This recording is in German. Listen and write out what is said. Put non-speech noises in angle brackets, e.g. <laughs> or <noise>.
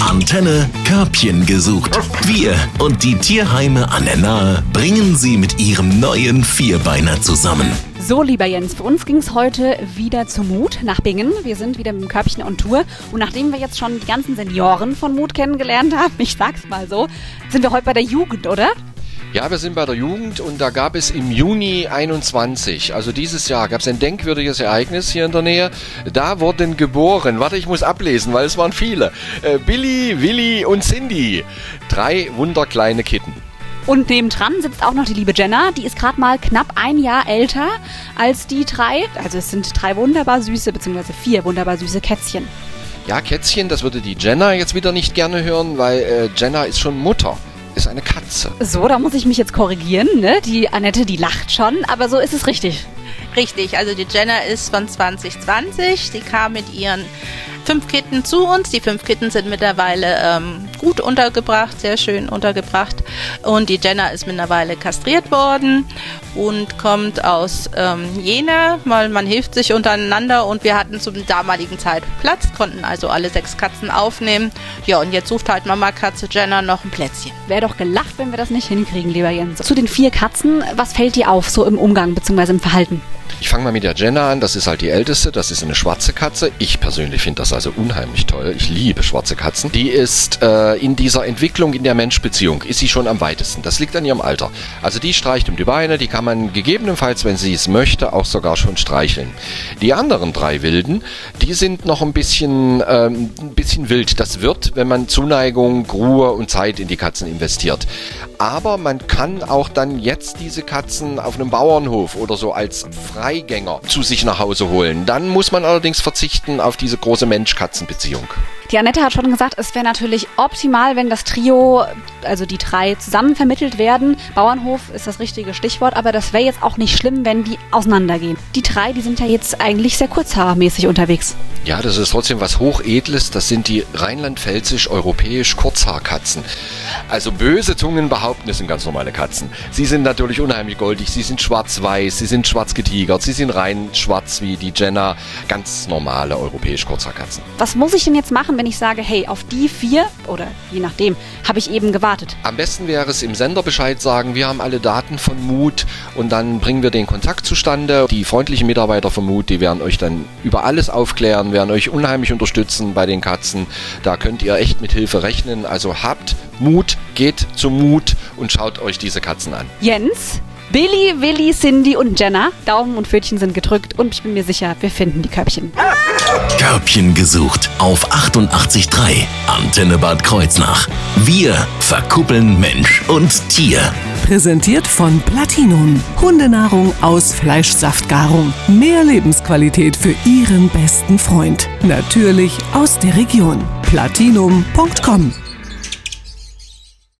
Antenne Körbchen gesucht. Wir und die Tierheime an der Nahe bringen sie mit ihrem neuen Vierbeiner zusammen. So, lieber Jens, für uns ging es heute wieder zu Mut nach Bingen. Wir sind wieder mit dem Körbchen on Tour. Und nachdem wir jetzt schon die ganzen Senioren von Mut kennengelernt haben, <laughs> ich sag's mal so, sind wir heute bei der Jugend, oder? Ja, wir sind bei der Jugend und da gab es im Juni 21, also dieses Jahr, gab es ein denkwürdiges Ereignis hier in der Nähe. Da wurden geboren, warte, ich muss ablesen, weil es waren viele. Äh, Billy, Willi und Cindy. Drei wunderkleine Kitten. Und nebendran sitzt auch noch die liebe Jenna. Die ist gerade mal knapp ein Jahr älter als die drei. Also es sind drei wunderbar süße, beziehungsweise vier wunderbar süße Kätzchen. Ja, Kätzchen, das würde die Jenna jetzt wieder nicht gerne hören, weil äh, Jenna ist schon Mutter ist eine Katze. So, da muss ich mich jetzt korrigieren. Ne? Die Annette, die lacht schon, aber so ist es richtig. Richtig, also die Jenna ist von 2020. Sie kam mit ihren fünf Kitten zu uns. Die fünf Kitten sind mittlerweile ähm, gut untergebracht, sehr schön untergebracht. Und die Jenna ist mittlerweile kastriert worden und kommt aus ähm, Jena, weil man hilft sich untereinander und wir hatten zum damaligen Zeit Platz, konnten also alle sechs Katzen aufnehmen. Ja, und jetzt sucht halt Mama Katze Jenna noch ein Plätzchen. Wäre doch gelacht, wenn wir das nicht hinkriegen, lieber Jens. Zu den vier Katzen, was fällt dir auf, so im Umgang bzw. im Verhalten? Ich fange mal mit der Jenna an, das ist halt die älteste, das ist eine schwarze Katze. Ich persönlich finde das also unheimlich toll. Ich liebe schwarze Katzen. Die ist äh, in dieser Entwicklung in der Mensch-Beziehung, ist sie schon am weitesten. Das liegt an ihrem Alter. Also die streicht um die Beine, die kann man gegebenenfalls, wenn sie es möchte, auch sogar schon streicheln. Die anderen drei Wilden, die sind noch ein bisschen, ähm, ein bisschen wild. Das wird, wenn man Zuneigung, Ruhe und Zeit in die Katzen investiert. Aber man kann auch dann jetzt diese Katzen auf einem Bauernhof oder so als Freigänger zu sich nach Hause holen. Dann muss man allerdings verzichten auf diese große Mensch-Katzen-Beziehung. Die Annette hat schon gesagt, es wäre natürlich optimal, wenn das Trio, also die drei, zusammen vermittelt werden. Bauernhof ist das richtige Stichwort, aber das wäre jetzt auch nicht schlimm, wenn die auseinandergehen. Die drei, die sind ja jetzt eigentlich sehr kurzhaarmäßig unterwegs. Ja, das ist trotzdem was Hochedles. Das sind die rheinland-pfälzisch-europäisch Kurzhaarkatzen. Also böse Zungen behaupten, es sind ganz normale Katzen. Sie sind natürlich unheimlich goldig. Sie sind schwarz-weiß, sie sind schwarz getigert, sie sind rein schwarz wie die Jenna. Ganz normale europäisch Kurzhaarkatzen. Was muss ich denn jetzt machen, wenn ich sage, hey, auf die vier oder je nachdem, habe ich eben gewartet? Am besten wäre es im Sender Bescheid sagen, wir haben alle Daten von Mut und dann bringen wir den Kontakt zustande. Die freundlichen Mitarbeiter von Mut, die werden euch dann über alles aufklären, werden euch unheimlich unterstützen bei den Katzen. Da könnt ihr echt mit Hilfe rechnen. Also habt Mut, geht zum Mut und schaut euch diese Katzen an. Jens, Billy, Willi, Cindy und Jenna. Daumen und Pfötchen sind gedrückt und ich bin mir sicher, wir finden die Körbchen. Körbchen gesucht auf 88.3 Antenne Bad Kreuznach. Wir verkuppeln Mensch und Tier. Präsentiert von Platinum. Hundenahrung aus Fleischsaftgarung. Mehr Lebensqualität für Ihren besten Freund. Natürlich aus der Region. Platinum.com